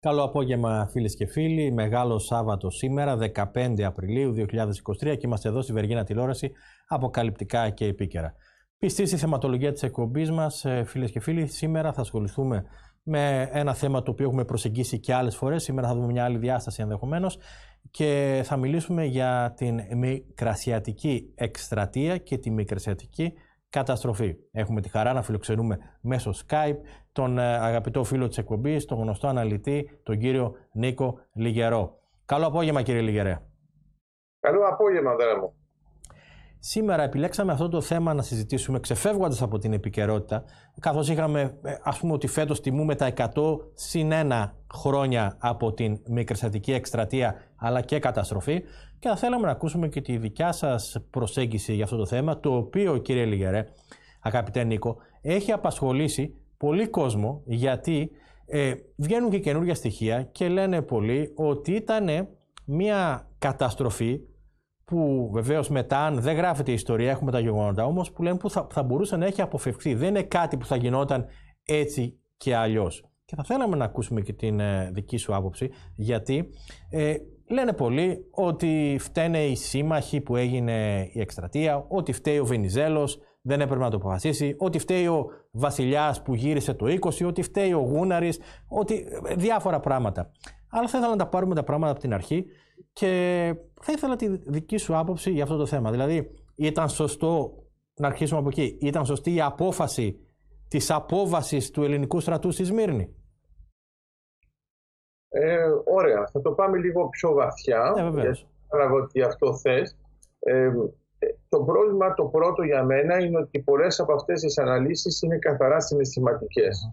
Καλό απόγευμα φίλες και φίλοι. Μεγάλο Σάββατο σήμερα, 15 Απριλίου 2023 και είμαστε εδώ στη Βεργίνα Τηλεόραση, αποκαλυπτικά και επίκαιρα. Πιστής στη θεματολογία της εκπομπής μας, ε, φίλες και φίλοι, σήμερα θα ασχοληθούμε με ένα θέμα το οποίο έχουμε προσεγγίσει και άλλες φορές. Σήμερα θα δούμε μια άλλη διάσταση ενδεχομένως και θα μιλήσουμε για την μικρασιατική εκστρατεία και τη μικρασιατική καταστροφή. Έχουμε τη χαρά να φιλοξενούμε μέσω Skype τον ε, αγαπητό φίλο της εκπομπής, τον γνωστό αναλυτή, τον κύριο Νίκο Λιγερό. Καλό απόγευμα κύριε Λιγερέ. Καλό απόγευμα αδέρα μου. Σήμερα επιλέξαμε αυτό το θέμα να συζητήσουμε ξεφεύγοντας από την επικαιρότητα, καθώς είχαμε ε, ας πούμε ότι φέτος τιμούμε τα 100 συν 1 χρόνια από την μικρασιατική εκστρατεία αλλά και καταστροφή και θα θέλαμε να ακούσουμε και τη δικιά σας προσέγγιση για αυτό το θέμα, το οποίο κύριε Λιγερέ, αγαπητέ Νίκο, έχει απασχολήσει πολύ κόσμο γιατί ε, βγαίνουν και καινούργια στοιχεία και λένε πολλοί ότι ήταν μια καταστροφή που βεβαίως μετά, αν δεν γράφεται η ιστορία, έχουμε τα γεγονότα όμως, που λένε που θα, θα μπορούσε να έχει αποφευχθεί. Δεν είναι κάτι που θα γινόταν έτσι και αλλιώς. Και θα θέλαμε να ακούσουμε και την ε, δική σου άποψη, γιατί ε, λένε πολλοί ότι φταίνε οι σύμμαχοι που έγινε η εκστρατεία, ότι φταίει ο Βενιζέλος, δεν έπρεπε να το αποφασίσει, ότι φταίει ο βασιλιάς που γύρισε το 20, ότι φταίει ο Γούναρης, ότι ε, διάφορα πράγματα. Αλλά θα ήθελα να τα πάρουμε τα πράγματα από την αρχή και θα ήθελα τη δική σου άποψη για αυτό το θέμα. Δηλαδή, ήταν σωστό, να αρχίσουμε από εκεί, ήταν σωστή η απόφαση της απόβασης του ελληνικού στρατού στη Σμύρνη; Ε, ωραία, θα το πάμε λίγο πιο βαθιά. Ε, βεβαίως. Γιατί ότι αυτό θες. Ε, το πρόβλημα το πρώτο για μένα είναι ότι πολλές από αυτές τις αναλύσεις είναι καθαρά συναισθηματικές.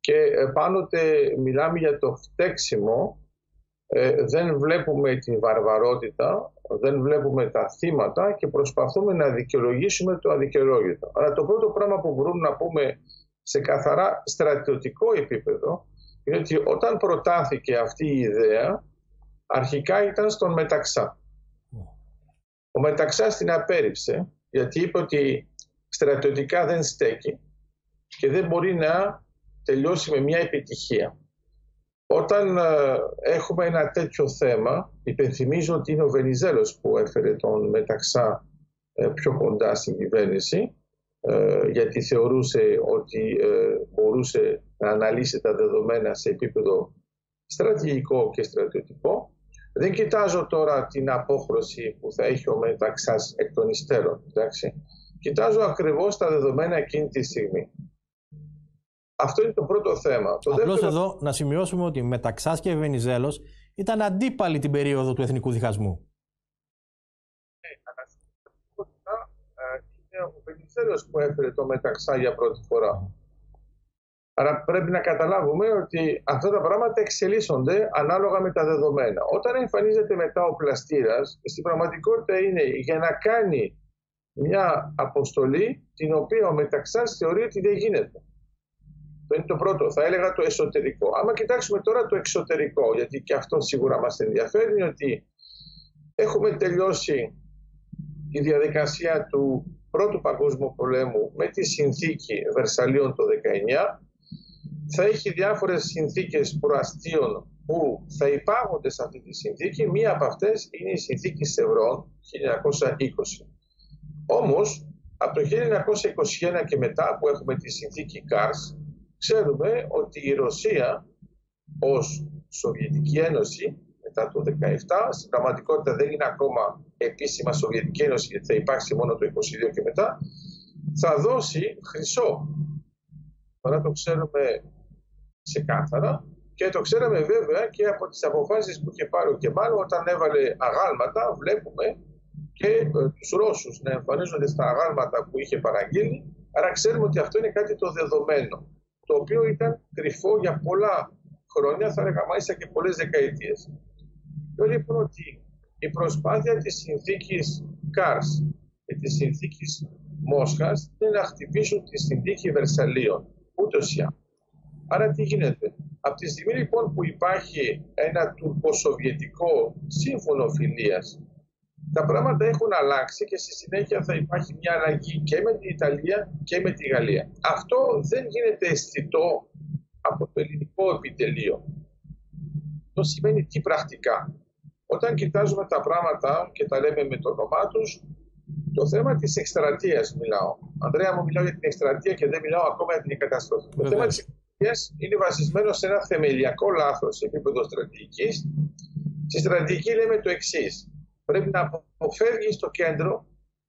Και ε, πάντοτε μιλάμε για το φταίξιμο, ε, δεν βλέπουμε την βαρβαρότητα, δεν βλέπουμε τα θύματα και προσπαθούμε να δικαιολογήσουμε το αδικαιολόγητο. Αλλά το πρώτο πράγμα που μπορούμε να πούμε σε καθαρά στρατιωτικό επίπεδο είναι ότι όταν προτάθηκε αυτή η ιδέα, αρχικά ήταν στον Μεταξά. Ο Μεταξάς την απέρριψε γιατί είπε ότι στρατιωτικά δεν στέκει και δεν μπορεί να τελειώσει με μια επιτυχία. Όταν ε, έχουμε ένα τέτοιο θέμα, υπενθυμίζω ότι είναι ο Βενιζέλος που έφερε τον Μεταξά ε, πιο κοντά στην κυβέρνηση, ε, γιατί θεωρούσε ότι μπορούσε να αναλύσει τα δεδομένα σε επίπεδο στρατηγικό και στρατιωτικό. Δεν κοιτάζω τώρα την απόχρωση που θα έχει ο Μεταξάς εκ των υστέρων. Εντάξει. Κοιτάζω ακριβώς τα δεδομένα εκείνη τη στιγμή. Αυτό είναι το πρώτο θέμα. Το Απλώς εδώ να σημειώσουμε ότι Μεταξάς και Βενιζέλος ήταν αντίπαλοι την περίοδο του εθνικού διχασμού. Ναι, είναι ο Βενιζέλος που έφερε το Μεταξά για πρώτη φορά. Άρα πρέπει να καταλάβουμε ότι αυτά τα πράγματα εξελίσσονται ανάλογα με τα δεδομένα. Όταν εμφανίζεται μετά ο πλαστήρας, στην πραγματικότητα είναι για να κάνει μια αποστολή την οποία ο Μεταξάς θεωρεί ότι δεν γίνεται. Το είναι το πρώτο. Θα έλεγα το εσωτερικό. Άμα κοιτάξουμε τώρα το εξωτερικό, γιατί και αυτό σίγουρα μας ενδιαφέρει, είναι ότι έχουμε τελειώσει η διαδικασία του Πρώτου Παγκόσμιου Πολέμου με τη συνθήκη Βερσαλίων το 19 θα έχει διάφορες συνθήκες προαστίων που θα υπάγονται σε αυτή τη συνθήκη. Μία από αυτές είναι η συνθήκη Σευρών 1920. Όμως, από το 1921 και μετά που έχουμε τη συνθήκη Κάρς, ξέρουμε ότι η Ρωσία ως Σοβιετική Ένωση μετά το 1917, στην πραγματικότητα δεν είναι ακόμα επίσημα Σοβιετική Ένωση γιατί θα υπάρξει μόνο το 22 και μετά, θα δώσει χρυσό. Τώρα το ξέρουμε ξεκάθαρα και το ξέραμε βέβαια και από τις αποφάσεις που είχε πάρει και μάλλον όταν έβαλε αγάλματα βλέπουμε και ε, τους Ρώσους να εμφανίζονται στα αγάλματα που είχε παραγγείλει άρα ξέρουμε ότι αυτό είναι κάτι το δεδομένο το οποίο ήταν κρυφό για πολλά χρόνια θα έλεγα μάλιστα και πολλές δεκαετίες. Λέω λοιπόν ότι η προσπάθεια της συνθήκης Κάρς και της συνθήκης Μόσχας είναι να χτυπήσουν τη συνθήκη Βερσαλίων, ούτως ή Άρα τι γίνεται; Από τη στιγμή λοιπόν που υπάρχει ένα τουρκοσοβιετικό σύμφωνο φιλίας, τα πράγματα έχουν αλλάξει και στη συνέχεια θα υπάρχει μια αλλαγή και με την Ιταλία και με τη Γαλλία. Αυτό δεν γίνεται αισθητό από το ελληνικό επιτελείο. Αυτό σημαίνει τι πρακτικά. Όταν κοιτάζουμε τα πράγματα και τα λέμε με το όνομά τους, το θέμα της εκστρατείας μιλάω. Ανδρέα μου, μιλάω για την εκστρατεία και δεν μιλάω ακόμα για την καταστροφή. Το θέμα της εκστρατείας είναι βασισμένο σε ένα θεμελιακό λάθος σε επίπεδο στρατηγικής. Στη στρατηγική λέμε το εξής. Πρέπει να αποφεύγεις το κέντρο,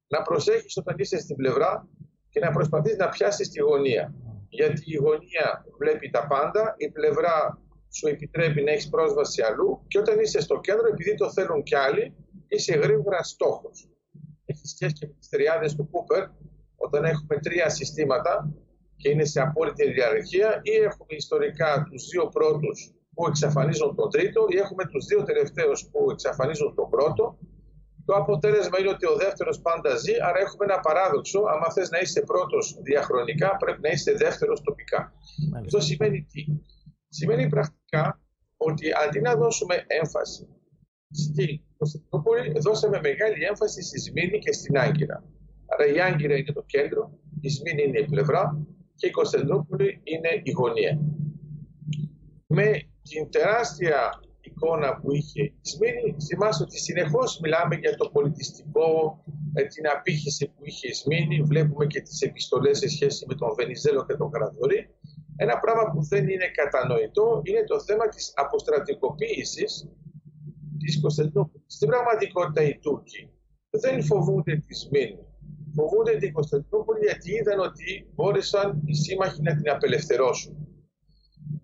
να προσέχεις όταν είσαι στην πλευρά και να προσπαθείς να πιάσεις τη γωνία. Γιατί η γωνία βλέπει τα πάντα, η πλευρά σου επιτρέπει να έχεις πρόσβαση αλλού και όταν είσαι στο κέντρο, επειδή το θέλουν κι άλλοι, είσαι γρήγορα στόχος. Έχει σχέση και με τις τριάδες του Κούπερ, όταν έχουμε τρία συστήματα και είναι σε απόλυτη ιεραρχία, ή έχουμε ιστορικά τους δύο πρώτους που εξαφανίζουν τον τρίτο, ή έχουμε τους δύο τελευταίους που εξαφανίζουν τον πρώτο. Το αποτέλεσμα είναι ότι ο δεύτερος πάντα ζει, άρα έχουμε ένα παράδοξο. Αν θες να είσαι πρώτος διαχρονικά, πρέπει να είσαι δεύτερος τοπικά. Αυτό σημαίνει τι; Σημαίνει πρακτικά ότι αντί να δώσουμε έμφαση στην Κωνσταντινούπολη, δώσαμε μεγάλη έμφαση στη Σμήνη και στην Άγκυρα. Άρα η Άγκυρα είναι το κέντρο, η Σμήνη είναι η πλευρά και η Κωνσταντινούπολη είναι η γωνία. Με την τεράστια εικόνα που είχε η Σμήνη, θυμάστε ότι συνεχώς μιλάμε για το πολιτιστικό, ε, την απήχηση που είχε η Σμήνη, βλέπουμε και τις επιστολές σε σχέση με τον Βενιζέλο και τον Καραδορή. Ένα πράγμα που δεν είναι κατανοητό είναι το θέμα της αποστρατικοποίησης της Κωνσταντινούπολης. Στην πραγματικότητα οι Τούρκοι δεν φοβούνται τη Σμήνη. Φοβούνται την Κωνσταντινούπολη γιατί είδαν ότι μπόρεσαν οι σύμμαχοι να την απελευθερώσουν.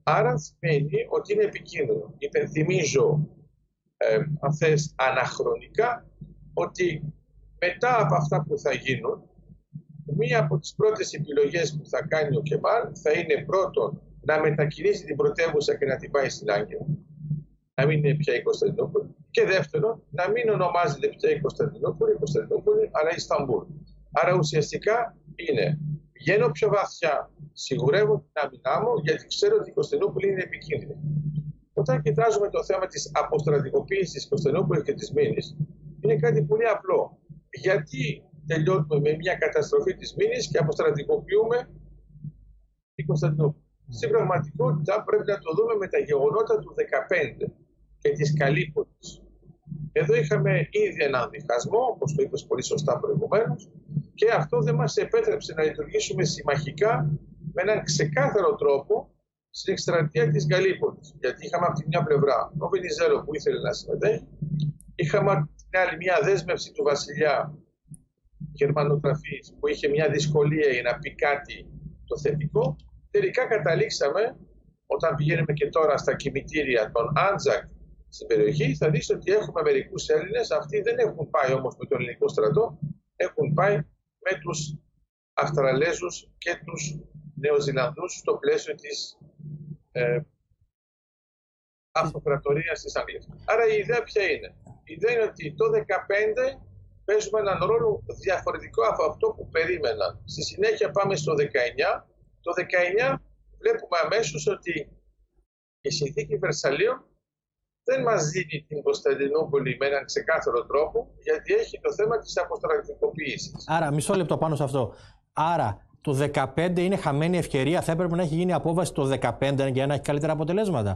Άρα σημαίνει ότι είναι επικίνδυνο. Υπενθυμίζω, ε, αν θες, αναχρονικά, ότι μετά από αυτά που θα γίνουν, μία από τις πρώτες επιλογές που θα κάνει ο Κεμάλ θα είναι πρώτον να μετακινήσει την πρωτεύουσα και να την πάει στην Άγκυρα. Να μην είναι πια η Κωνσταντινούπολη. Και δεύτερον, να μην ονομάζεται πια η Κωνσταντινούπολη, η Κωνσταντινούπολη, αλλά η Ισταμπούλ. Άρα ουσιαστικά είναι πηγαίνω πιο βαθιά, σιγουρεύω την άμυνά μου, γιατί ξέρω ότι η Κωνσταντινούπολη είναι επικίνδυνη. Όταν κοιτάζουμε το θέμα της αποστρατικοποίησης τη Κωνσταντινούπολης και της Μήνης, είναι κάτι πολύ απλό. Γιατί τελειώνουμε με μια καταστροφή της μήνης και αποστρατικοποιούμε την Κωνσταντινούπολη. Στην πραγματικότητα πρέπει να το δούμε με τα γεγονότα του 2015 και της Καλύπολης. Εδώ είχαμε ήδη έναν διχασμό, όπως το είπες πολύ σωστά προηγουμένως, και αυτό δεν μας επέτρεψε να λειτουργήσουμε συμμαχικά με έναν ξεκάθαρο τρόπο στην εκστρατεία της Γαλλίπολης. Γιατί είχαμε από τη μια πλευρά τον Βενιζέλο που ήθελε να συμμετέχει, είχαμε από την άλλη μια δέσμευση του βασιλιά γερμανογραφής που είχε μια δυσκολία για να πει κάτι το θετικό, τελικά καταλήξαμε, όταν πηγαίνουμε και τώρα στα κημητήρια των Άντζακ στην περιοχή, θα δεις ότι έχουμε μερικούς Έλληνες, αυτοί δεν έχουν πάει όμως με τον ελληνικό στρατό, έχουν πάει με τους Αυστραλέζους και τους Νεοζηλανδούς στο πλαίσιο της ε, αυτοκρατορίας της Αγγλίας. Άρα η ιδέα ποια είναι; Η ιδέα είναι ότι το 2015 παίζουμε έναν ρόλο διαφορετικό από αυτό που περίμεναν. Στη συνέχεια πάμε στο 19. Το 19 βλέπουμε αμέσως ότι η συνθήκη Βερσαλίων δεν μας δίνει την Κωνσταντινούπολη με έναν ξεκάθαρο τρόπο, γιατί έχει το θέμα της αποστρατικοποίησης. Άρα, μισό λεπτό πάνω σε αυτό. Άρα, το 15 είναι χαμένη ευκαιρία, θα έπρεπε να έχει γίνει απόβαση το 15 για να έχει καλύτερα αποτελέσματα.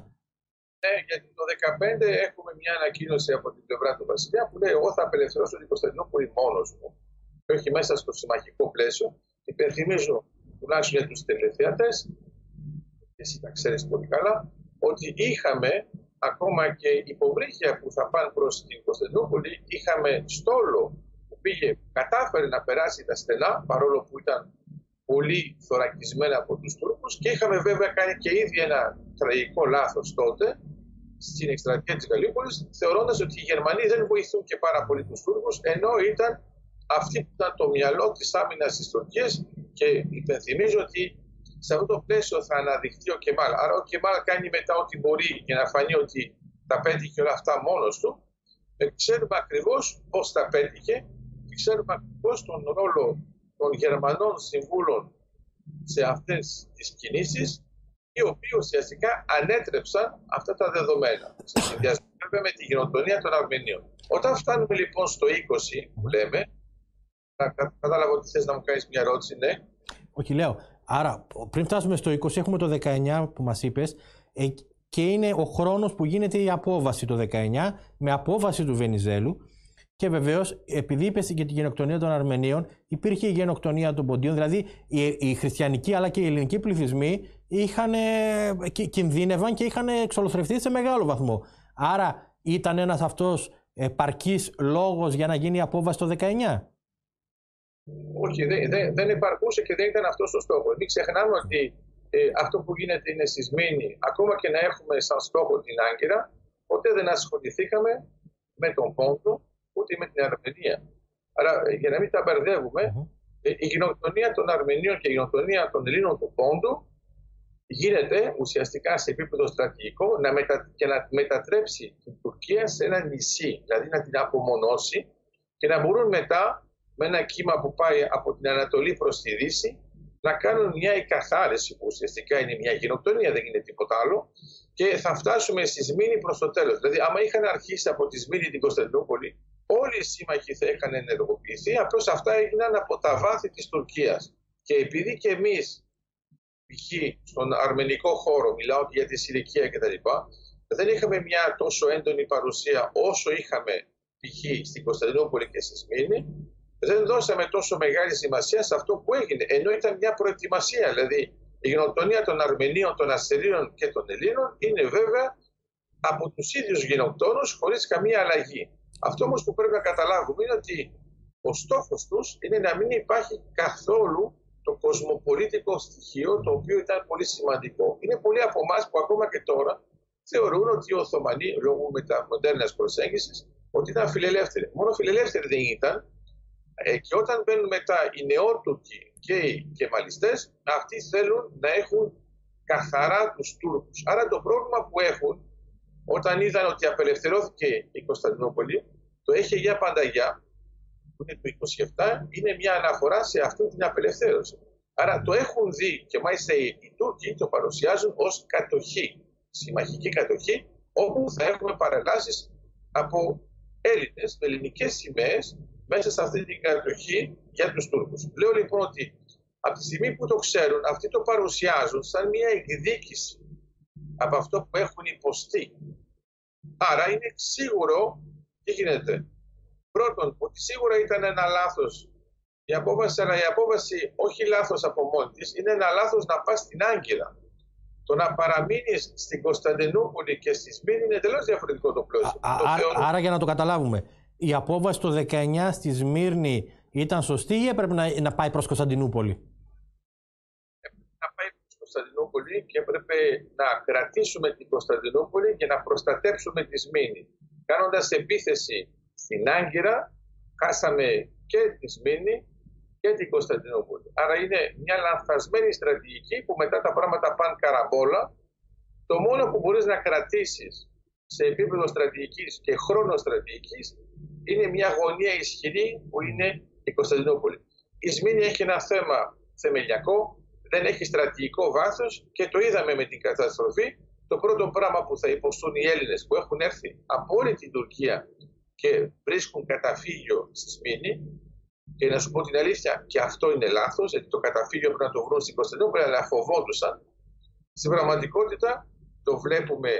Ναι, γιατί το 2015 έχουμε μια ανακοίνωση από την πλευρά του Βασιλιά που λέει: Εγώ θα απελευθερώσω την Κωνσταντινούπολη μόνος μου και όχι μέσα στο συμμαχικό πλαίσιο. Υπενθυμίζω τουλάχιστον για τους τηλεθεατές, εσύ τα ξέρεις πολύ καλά, ότι είχαμε ακόμα και υποβρύχια που θα πάνε προς την Κωνσταντινούπολη, είχαμε στόλο που πήγε, κατάφερε να περάσει τα στενά παρόλο που ήταν πολύ θωρακισμένα από τους Τούρκους και είχαμε βέβαια κάνει και ήδη ένα τραγικό λάθος τότε στην εκστρατεία της Γαλλίουπολης θεωρώντας ότι οι Γερμανοί δεν βοηθούν και πάρα πολύ τους Τούρκους ενώ ήταν αυτοί που ήταν το μυαλό της άμυνας της Τουρκίας και υπενθυμίζω ότι σε αυτό το πλαίσιο θα αναδειχθεί ο Κεμάλ. Άρα ο Κεμάλ κάνει μετά ό,τι μπορεί για να φανεί ότι τα πέτυχε όλα αυτά μόνος του. Ε, ξέρουμε ακριβώς πώς τα πέτυχε και ξέρουμε ακριβώς τον ρόλο των Γερμανών συμβούλων σε αυτές τις κινήσεις οι οποίοι ουσιαστικά ανέτρεψαν αυτά τα δεδομένα σε συνδυασμό με τη γενοτονία των Αρμενίων. Όταν φτάνουμε λοιπόν στο 20 που λέμε, κατάλαβα ότι θες να μου κάνεις μια ερώτηση, ναι. Όχι, λέω. Άρα, πριν φτάσουμε στο 20, έχουμε το 19 που μας είπες, ε, και είναι ο χρόνος που γίνεται η απόβαση το 19 με απόβαση του Βενιζέλου και βεβαίως, επειδή είπες και την γενοκτονία των Αρμενίων, υπήρχε η γενοκτονία των Ποντίων. Δηλαδή, οι, χριστιανικοί αλλά και οι ελληνικοί πληθυσμοί είχαν, κινδύνευαν και είχαν εξολοθρευτεί σε μεγάλο βαθμό. Άρα, ήταν ένας αυτός επαρκής λόγος για να γίνει η απόβαση το 19. Όχι, δεν, δεν, δεν υπαρκούσε και δεν ήταν αυτός ο στόχος. Μην ξεχνάμε ότι ε, αυτό που γίνεται είναι σεισμήνη. Ακόμα και να έχουμε σαν στόχο την Άγκυρα, ποτέ δεν ασχοληθήκαμε με τον πόντο ούτε με την Αρμενία. Άρα, για να μην τα μπερδεύουμε, ε, η γενοκτονία των Αρμενίων και η γενοκτονία των Ελλήνων του Πόντου γίνεται ουσιαστικά σε επίπεδο στρατηγικό να μετα... και να μετατρέψει την Τουρκία σε ένα νησί, δηλαδή να την απομονώσει και να μπορούν μετά με ένα κύμα που πάει από την Ανατολή προς τη Δύση να κάνουν μια εκαθάριση που ουσιαστικά είναι μια γενοκτονία, δεν είναι τίποτα άλλο και θα φτάσουμε στη Σμήνη προς το τέλος. Δηλαδή άμα είχαν αρχίσει από τη Σμήνη την Κωνσταντινούπολη όλοι οι σύμμαχοι θα είχαν ενεργοποιηθεί, απλώς αυτά έγιναν από τα βάθη της Τουρκίας. Και επειδή και εμείς, π.χ. στον αρμενικό χώρο, μιλάω για τη Συρικία κτλ., δεν είχαμε μια τόσο έντονη παρουσία όσο είχαμε π.χ. στην Κωνσταντινούπολη και στη Σμήνη, δεν δώσαμε τόσο μεγάλη σημασία σε αυτό που έγινε, ενώ ήταν μια προετοιμασία. Δηλαδή, η γενοκτονία των Αρμενίων, των Ασσυρίων και των Ελλήνων είναι βέβαια από τους ίδιους γενοκτόνους χωρίς καμία αλλαγή. Αυτό όμως που πρέπει να καταλάβουμε είναι ότι ο στόχος τους είναι να μην υπάρχει καθόλου το κοσμοπολίτικο στοιχείο το οποίο ήταν πολύ σημαντικό. Είναι πολλοί από εμάς που ακόμα και τώρα θεωρούν ότι οι Οθωμανοί, λόγω μεταμοντέρνα προσέγγισης, ότι ήταν φιλελεύθεροι. Μόνο φιλελεύθεροι δεν ήταν. Ε, και όταν μπαίνουν μετά οι νεότουρκοι και οι κεμαλιστέ, αυτοί θέλουν να έχουν καθαρά τους Τούρκους. Άρα το πρόβλημα που έχουν όταν είδαν ότι απελευθερώθηκε η Κωνσταντινούπολη, το έχει για πανταγιά, που είναι το 27, είναι μια αναφορά σε αυτή την απελευθέρωση. Άρα το έχουν δει και μάλιστα οι Τούρκοι το παρουσιάζουν ως κατοχή, συμμαχική κατοχή, όπου θα έχουμε παρελάσεις από Έλληνες με ελληνικές σημαίες μέσα σε αυτή την κατοχή για τους Τούρκους. Λέω λοιπόν ότι από τη στιγμή που το ξέρουν, αυτοί το παρουσιάζουν σαν μια εκδίκηση από αυτό που έχουν υποστεί. Άρα είναι σίγουρο τι γίνεται; Πρώτον, ότι σίγουρα ήταν ένα λάθος η απόβαση, αλλά η απόβαση όχι λάθος από μόνη της, είναι ένα λάθος να πας στην Άγκυρα. Το να παραμείνεις στην Κωνσταντινούπολη και στη Σμήνη είναι εντελώ διαφορετικό το πλαίσιο. Άρα για να το καταλάβουμε, η απόβαση το 19 στη Σμύρνη ήταν σωστή ή έπρεπε να, να πάει προς Κωνσταντινούπολη; Κωνσταντινούπολη και έπρεπε να κρατήσουμε την Κωνσταντινούπολη και να προστατέψουμε τη Σμήνη. Κάνοντας επίθεση στην Άγκυρα, χάσαμε και τη Σμήνη και την Κωνσταντινούπολη. Άρα είναι μια λανθασμένη στρατηγική που μετά τα πράγματα πάνε καραμπόλα. Το μόνο που μπορείς να κρατήσεις σε επίπεδο στρατηγικής και χρόνος στρατηγικής είναι μια γωνία ισχυρή που είναι η Κωνσταντινούπολη. Η Σμήνη έχει ένα θέμα θεμελιακό δεν έχει στρατηγικό βάθος και το είδαμε με την καταστροφή. Το πρώτο πράγμα που θα υποστούν οι Έλληνες που έχουν έρθει από όλη την Τουρκία και βρίσκουν καταφύγιο στη Σμήνη και να σου πω την αλήθεια, και αυτό είναι λάθος, γιατί το καταφύγιο πρέπει να το βρουν στην Κωνσταντινούπολη, αλλά φοβόντουσαν. Στην πραγματικότητα το βλέπουμε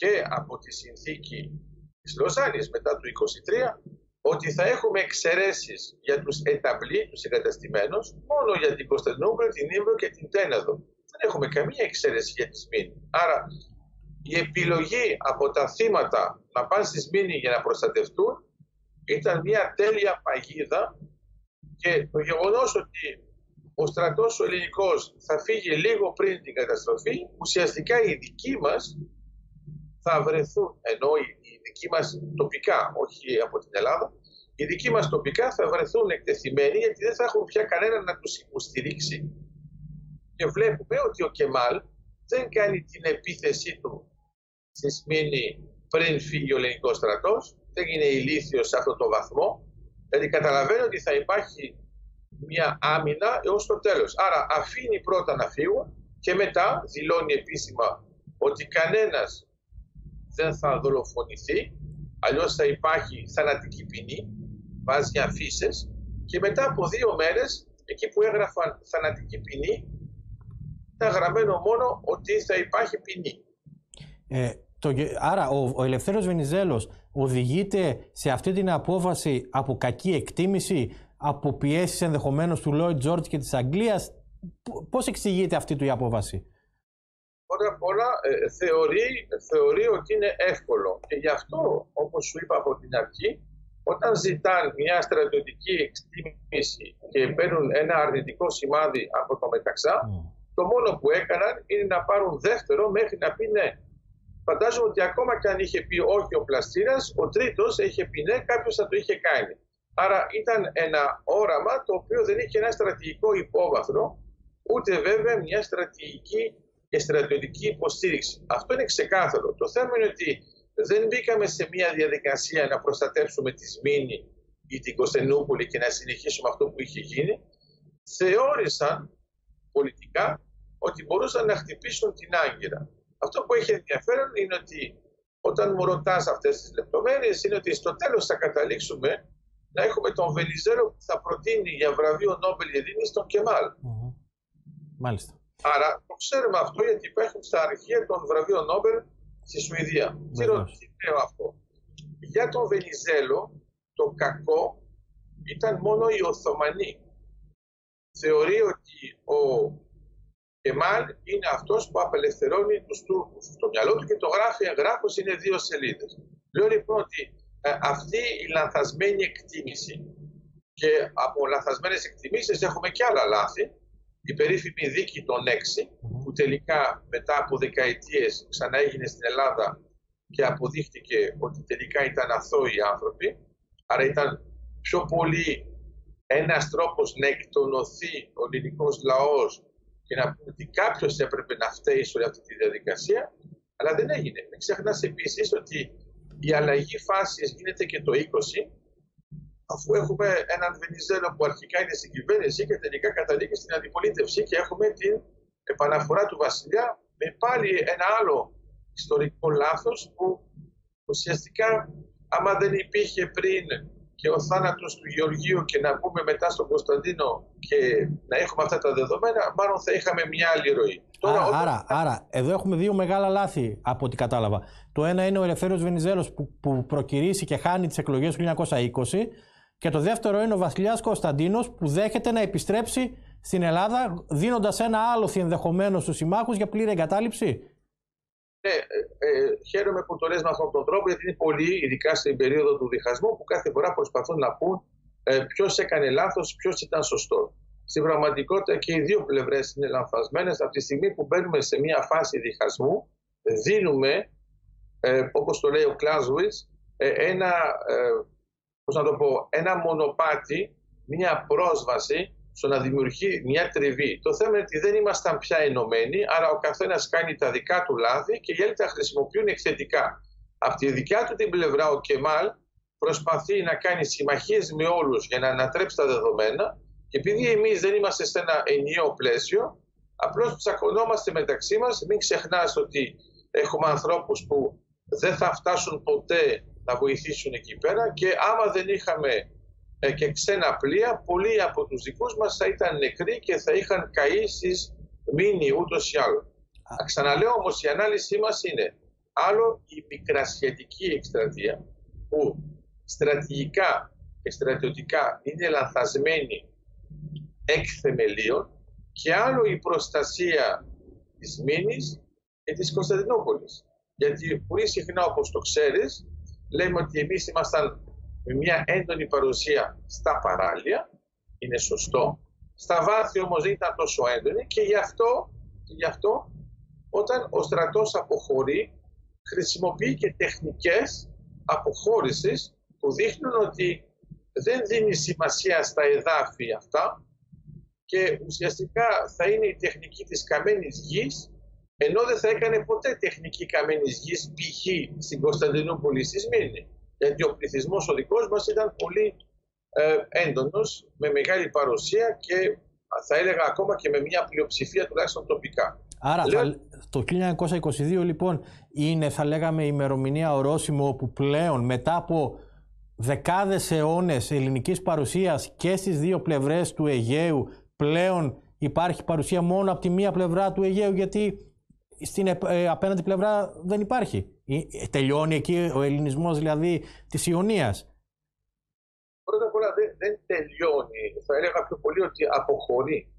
και από τη συνθήκη της Λωζάνης μετά το 23 ότι θα έχουμε εξαιρέσεις για τους établis, τους εγκαταστημένους, μόνο για την Κωνσταντινούπολη, την Ίμβρο και την Τένεδο. Δεν έχουμε καμία εξαίρεση για τη Σμύρνη. Άρα η επιλογή από τα θύματα να πάνε στη Σμύρνη για να προστατευτούν ήταν μια τέλεια παγίδα και το γεγονός ότι ο στρατός ο ελληνικός θα φύγει λίγο πριν την καταστροφή, ουσιαστικά οι δικοί μας θα βρεθούν, ενώ οι δικοί μας τοπικά, όχι από την Ελλάδα, οι δικοί μας τοπικά θα βρεθούν εκτεθειμένοι γιατί δεν θα έχουν πια κανένα να τους υποστηρίξει. Και βλέπουμε ότι ο Κεμάλ δεν κάνει την επίθεσή του στη Σμήνη πριν φύγει ο ελληνικός στρατός, δεν είναι ηλίθιος σε αυτό το βαθμό, δηλαδή καταλαβαίνει ότι θα υπάρχει μια άμυνα έως το τέλος. Άρα αφήνει πρώτα να φύγουν και μετά δηλώνει επίσημα ότι κανένας δεν θα δολοφονηθεί, αλλιώς θα υπάρχει θανατική ποινή, βάζει αφήσεις και μετά από δύο μέρες, εκεί που έγραφαν θανατική ποινή, ήταν γραμμένο μόνο ότι θα υπάρχει ποινή. Ε, το, άρα ο, ο Ελευθέρος Βενιζέλος οδηγείται σε αυτή την απόφαση από κακή εκτίμηση, από πιέσεις ενδεχομένως του Λόιτ Τζόρτ και της Αγγλίας. Πώς εξηγείται αυτή του η απόφαση; Πρώτα απ' όλα ε, θεωρεί, θεωρεί ότι είναι εύκολο και γι' αυτό όπως σου είπα από την αρχή όταν ζητάν μια στρατιωτική εκτίμηση και παίρνουν ένα αρνητικό σημάδι από το μεταξά mm. το μόνο που έκαναν είναι να πάρουν δεύτερο μέχρι να πει ναι. Φαντάζομαι ότι ακόμα και αν είχε πει όχι ο Πλαστήρας, ο τρίτος είχε πει ναι, κάποιος θα το είχε κάνει. Άρα ήταν ένα όραμα το οποίο δεν είχε ένα στρατηγικό υπόβαθρο, ούτε βέβαια μια στρατηγική και στρατιωτική υποστήριξη. Αυτό είναι ξεκάθαρο. Το θέμα είναι ότι δεν μπήκαμε σε μια διαδικασία να προστατεύσουμε τη Σμήνη ή την Κωνσταντινούπολη και να συνεχίσουμε αυτό που είχε γίνει. Θεώρησαν πολιτικά ότι μπορούσαν να χτυπήσουν την Άγκυρα. Αυτό που έχει ενδιαφέρον είναι ότι όταν μου ρωτάς αυτές τις λεπτομέρειες, είναι ότι στο τέλος θα καταλήξουμε να έχουμε τον Βενιζέλο που θα προτείνει για βραβείο Νόμπελ Ειρήνης στον Κεμάλ. Μάλιστα. Άρα το ξέρουμε αυτό γιατί υπάρχουν στα αρχεία των βραβείων Νόμπελ στη Σουηδία. Τι λέω αυτό; Για τον Βενιζέλο το κακό ήταν μόνο οι Οθωμανοί. Θεωρεί ότι ο Κεμάλ είναι αυτός που απελευθερώνει τους Τούρκους. Στο μυαλό του και το γράφει εγγράφος είναι δύο σελίδες. Λέω λοιπόν ότι ε, αυτή η λανθασμένη εκτίμηση και από λανθασμένες εκτιμήσεις έχουμε και άλλα λάθη η περίφημη δίκη των 6 που τελικά μετά από δεκαετίες ξανά έγινε στην Ελλάδα και αποδείχτηκε ότι τελικά ήταν αθώοι άνθρωποι άρα ήταν πιο πολύ ένας τρόπος να εκτονωθεί ο ελληνικός λαός και να πούμε ότι κάποιος έπρεπε να φταίει σε όλη αυτή τη διαδικασία αλλά δεν έγινε. Μην ξεχνάς επίσης ότι η αλλαγή φάσης γίνεται και το 20 αφού έχουμε έναν Βενιζέλο που αρχικά είναι στην κυβέρνηση και τελικά καταλήγει στην αντιπολίτευση και έχουμε την επαναφορά του βασιλιά με πάλι ένα άλλο ιστορικό λάθος που ουσιαστικά άμα δεν υπήρχε πριν και ο θάνατος του Γεωργίου και να πούμε μετά στον Κωνσταντίνο και να έχουμε αυτά τα δεδομένα, μάλλον θα είχαμε μια άλλη ροή. Άρα, άρα, άρα, εδώ έχουμε δύο μεγάλα λάθη από ό,τι κατάλαβα. Το ένα είναι ο Ελευθέριος Βενιζέλος που, που προκυρήσει και χάνει τις εκλογές του 1920 και το δεύτερο είναι ο βασιλιάς Κωνσταντίνος που δέχεται να επιστρέψει στην Ελλάδα δίνοντας ένα άλοθη ενδεχομένως στους συμμάχους για πλήρη εγκατάλειψη. Ναι, ε, ε, χαίρομαι που το λες με αυτόν τον τρόπο γιατί είναι πολλοί, ειδικά στην περίοδο του διχασμού, που κάθε φορά προσπαθούν να πούν ε, ποιος έκανε λάθος, ποιος ήταν σωστός. Στην πραγματικότητα και οι δύο πλευρές είναι λανθασμένες. Από τη στιγμή που μπαίνουμε σε μια φάση διχασμού, δίνουμε, ε, όπως το λέει ο Κλάσουιτ, ε, ένα ε, πώς να το πω, ένα μονοπάτι, μια πρόσβαση στο να δημιουργεί μια τριβή. Το θέμα είναι ότι δεν ήμασταν πια ενωμένοι, άρα ο καθένας κάνει τα δικά του λάθη και οι άλλοι τα χρησιμοποιούν εκθετικά. Από τη δικιά του την πλευρά ο Κεμάλ προσπαθεί να κάνει συμμαχίες με όλους για να ανατρέψει τα δεδομένα και επειδή εμείς δεν είμαστε σε ένα ενιαίο πλαίσιο, απλώς τσακωνόμαστε μεταξύ μας. Μην ξεχνάς ότι έχουμε ανθρώπους που δεν θα φτάσουν ποτέ να βοηθήσουν εκεί πέρα και άμα δεν είχαμε ε, και ξένα πλοία, πολλοί από τους δικούς μας θα ήταν νεκροί και θα είχαν καεί στις μήνυ ούτως ή άλλως. Ξαναλέω όμως η ανάλυση μας είναι άλλο η μικρασιατική εκστρατεία που στρατηγικά και στρατιωτικά είναι λανθασμένη εκ θεμελίων και άλλο η προστασία της Μήνης και της Κωνσταντινούπολης. Γιατί πολύ συχνά όπως το ξέρεις λέμε ότι εμείς ήμασταν με μια έντονη παρουσία στα παράλια, είναι σωστό. Στα βάθη όμως δεν ήταν τόσο έντονη και γι' αυτό, και γι αυτό όταν ο στρατός αποχωρεί χρησιμοποιεί και τεχνικές αποχώρησης που δείχνουν ότι δεν δίνει σημασία στα εδάφη αυτά και ουσιαστικά θα είναι η τεχνική της καμένης γης ενώ δεν θα έκανε ποτέ τεχνική καμένης γης π.χ. στην Κωνσταντινούπολη στη Σμύρνη. Γιατί ο πληθυσμός ο δικός μας ήταν πολύ ε, έντονος, με μεγάλη παρουσία και θα έλεγα ακόμα και με μια πλειοψηφία τουλάχιστον τοπικά. Άρα το 1922 λοιπόν είναι θα λέγαμε η ημερομηνία ορόσημο όπου πλέον μετά από δεκάδες αιώνες ελληνικής παρουσίας και στις δύο πλευρές του Αιγαίου πλέον υπάρχει παρουσία μόνο από τη μία πλευρά του Αιγαίου γιατί στην ε, απέναντι πλευρά δεν υπάρχει. τελειώνει εκεί ο ελληνισμός δηλαδή της Ιωνίας. Πρώτα απ' όλα δεν, δεν τελειώνει. Θα έλεγα πιο πολύ ότι αποχωρεί.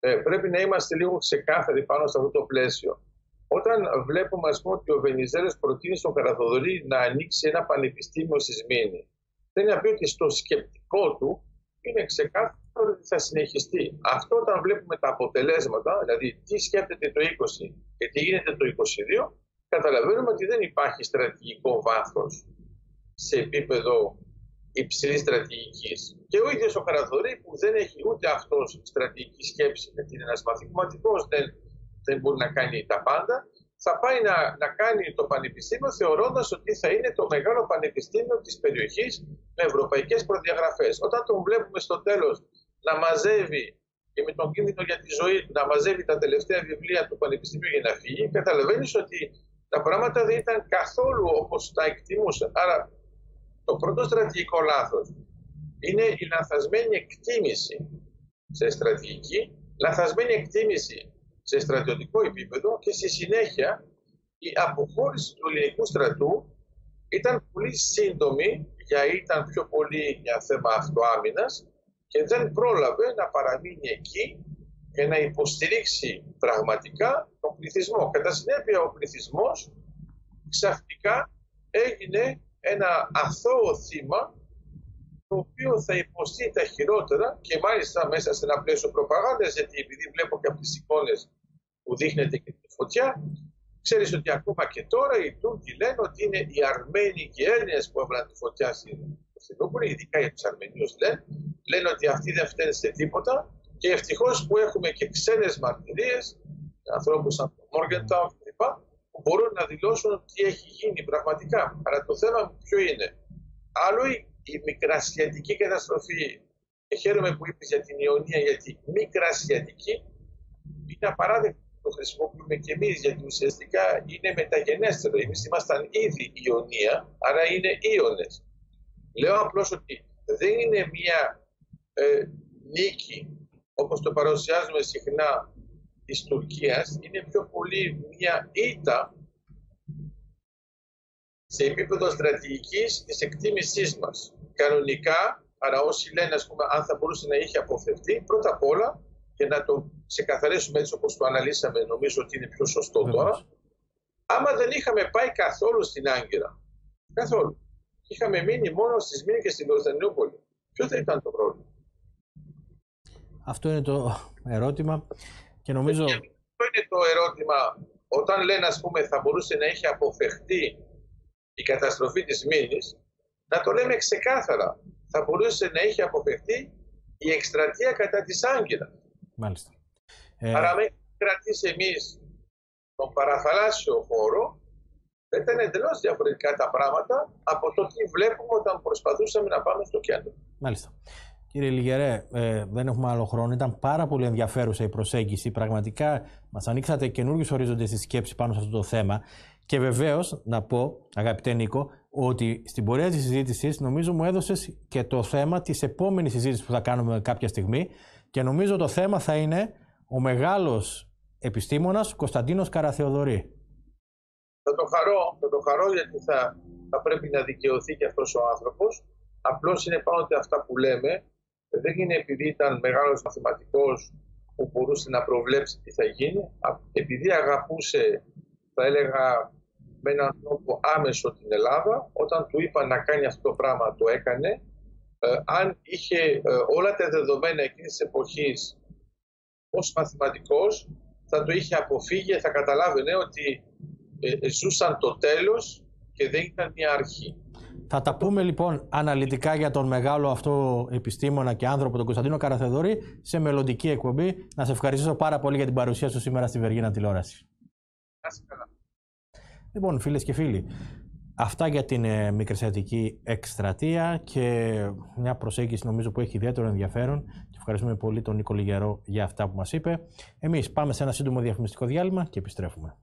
Ε, πρέπει να είμαστε λίγο ξεκάθαροι πάνω σε αυτό το πλαίσιο. Όταν βλέπουμε ας πούμε, ότι ο Βενιζέλος προτείνει στον Καραθοδωρή να ανοίξει ένα πανεπιστήμιο στη Σμήνη, δεν να πει ότι στο σκεπτικό του είναι ξεκάθαρο ότι θα συνεχιστεί. Αυτό όταν βλέπουμε τα αποτελέσματα, δηλαδή τι σκέφτεται το 20 και τι γίνεται το 22, καταλαβαίνουμε ότι δεν υπάρχει στρατηγικό βάθος σε επίπεδο υψηλής στρατηγικής. Και ο ίδιος ο Καραθωρή που δεν έχει ούτε αυτός στρατηγική σκέψη, γιατί είναι ένας μαθηματικός, δεν, δεν μπορεί να κάνει τα πάντα, θα πάει να, να κάνει το πανεπιστήμιο θεωρώντας ότι θα είναι το μεγάλο πανεπιστήμιο της περιοχής με ευρωπαϊκές προδιαγραφές. Όταν τον βλέπουμε στο τέλος να μαζεύει και με τον κίνδυνο για τη ζωή του να μαζεύει τα τελευταία βιβλία του Πανεπιστημίου για να φύγει, καταλαβαίνεις ότι τα πράγματα δεν ήταν καθόλου όπως τα εκτιμούσε. Άρα το πρώτο στρατηγικό λάθος είναι η λαθασμένη εκτίμηση σε στρατηγική, λαθασμένη εκτίμηση σε στρατιωτικό επίπεδο και στη συνέχεια η αποχώρηση του ελληνικού στρατού ήταν πολύ σύντομη, για ήταν πιο πολύ για θέμα αυτοάμυνας και δεν πρόλαβε να παραμείνει εκεί και να υποστηρίξει πραγματικά τον πληθυσμό. Κατά συνέπεια ο πληθυσμός ξαφνικά έγινε ένα αθώο θύμα το οποίο θα υποστεί τα χειρότερα και μάλιστα μέσα σε ένα πλαίσιο προπαγάνδας γιατί επειδή βλέπω και από τις εικόνες που δείχνεται και τη φωτιά ξέρεις ότι ακόμα και τώρα οι Τούρκοι λένε ότι είναι οι Αρμένοι και οι Έλληνες που έβαλαν τη φωτιά στην Κωνσταντινούπολη, ειδικά για τους Αρμενίους λένε, λένε ότι αυτοί δεν φταίνουν σε τίποτα και ευτυχώς που έχουμε και ξένες μαρτυρίες, ανθρώπους σαν τον Μόργεντάουν κλπ που μπορούν να δηλώσουν τι έχει γίνει πραγματικά. Αλλά το θέμα ποιο είναι. Άλλο η μικρασιατική καταστροφή και χαίρομαι που είπες για την Ιωνία γιατί μικρασιατική είναι απαράδεκτο το χρησιμοποιούμε και εμείς γιατί ουσιαστικά είναι μεταγενέστερο. Εμείς ήμασταν ήδη Ιωνία, άρα είναι Ιωνες. Λέω απλώς ότι δεν είναι μια ε, νίκη όπως το παρουσιάζουμε συχνά της Τουρκίας είναι πιο πολύ μια ήττα σε επίπεδο στρατηγικής της εκτίμησής μας. Κανονικά, άρα όσοι λένε ας πούμε, αν θα μπορούσε να είχε αποφευθεί, πρώτα απ' όλα και να το ξεκαθαρίσουμε έτσι όπως το αναλύσαμε, νομίζω ότι είναι πιο σωστό τώρα, άμα δεν είχαμε πάει καθόλου στην Άγκυρα, καθόλου, είχαμε μείνει μόνο στις Μήνες και στην Κωνσταντινούπολη, ποιο θα ήταν το πρόβλημα; Αυτό είναι το ερώτημα. Και νομίζω... Αυτό είναι το ερώτημα. Όταν λένε, ας πούμε, θα μπορούσε να έχει αποφευχθεί η καταστροφή της μήνης, να το λέμε ξεκάθαρα. Θα μπορούσε να έχει αποφευχθεί η εκστρατεία κατά της Άγκυρας. Μάλιστα. Ε... Άρα με κρατήσει εμείς τον παραθαλάσσιο χώρο, θα ήταν εντελώς διαφορετικά τα πράγματα από το τι βλέπουμε όταν προσπαθούσαμε να πάμε στο κέντρο. Μάλιστα. Κύριε Λιγερέ, ε, δεν έχουμε άλλο χρόνο. Ήταν πάρα πολύ ενδιαφέρουσα η προσέγγιση. Πραγματικά μας ανοίξατε καινούριους ορίζοντες στη σκέψη πάνω σε αυτό το θέμα. Και βεβαίως, να πω, αγαπητέ Νίκο, ότι στην πορεία της συζήτησης νομίζω μου έδωσες και το θέμα της επόμενης συζήτησης που θα κάνουμε κάποια στιγμή. Και νομίζω το θέμα θα είναι ο μεγάλος επιστήμονας Κωνσταντίνος Καραθεοδωρή. Θα το χαρώ, θα το χαρώ γιατί θα, θα πρέπει να δικαιωθεί και αυτός ο άνθρωπος. Απλώς είναι πάνω ότι αυτά που λέμε δεν είναι επειδή ήταν μεγάλος μαθηματικός που μπορούσε να προβλέψει τι θα γίνει, επειδή αγαπούσε, θα έλεγα, με έναν τρόπο άμεσο την Ελλάδα, όταν του είπαν να κάνει αυτό το πράγμα, το έκανε. Ε, αν είχε ε, όλα τα δεδομένα εκείνης της εποχής ως μαθηματικός, θα το είχε αποφύγει, θα καταλάβαινε ότι ε, ζούσαν το τέλος και δεν ήταν μια αρχή. Θα τα πούμε λοιπόν αναλυτικά για τον μεγάλο αυτό επιστήμονα και άνθρωπο, τον Κωνσταντίνο Καραθεδόρη, σε μελλοντική εκπομπή. Να σε ευχαριστήσω πάρα πολύ για την παρουσία σου σήμερα στη Βεργίνα Τηλεόραση. Λοιπόν, φίλες και φίλοι, αυτά για την ε, μικρασιατική εκστρατεία και μια προσέγγιση νομίζω που έχει ιδιαίτερο ενδιαφέρον. Και ευχαριστούμε πολύ τον Νίκο Λιγερό για αυτά που μας είπε. Εμείς πάμε σε ένα σύντομο διαφημιστικό διάλειμμα και επιστρέφουμε.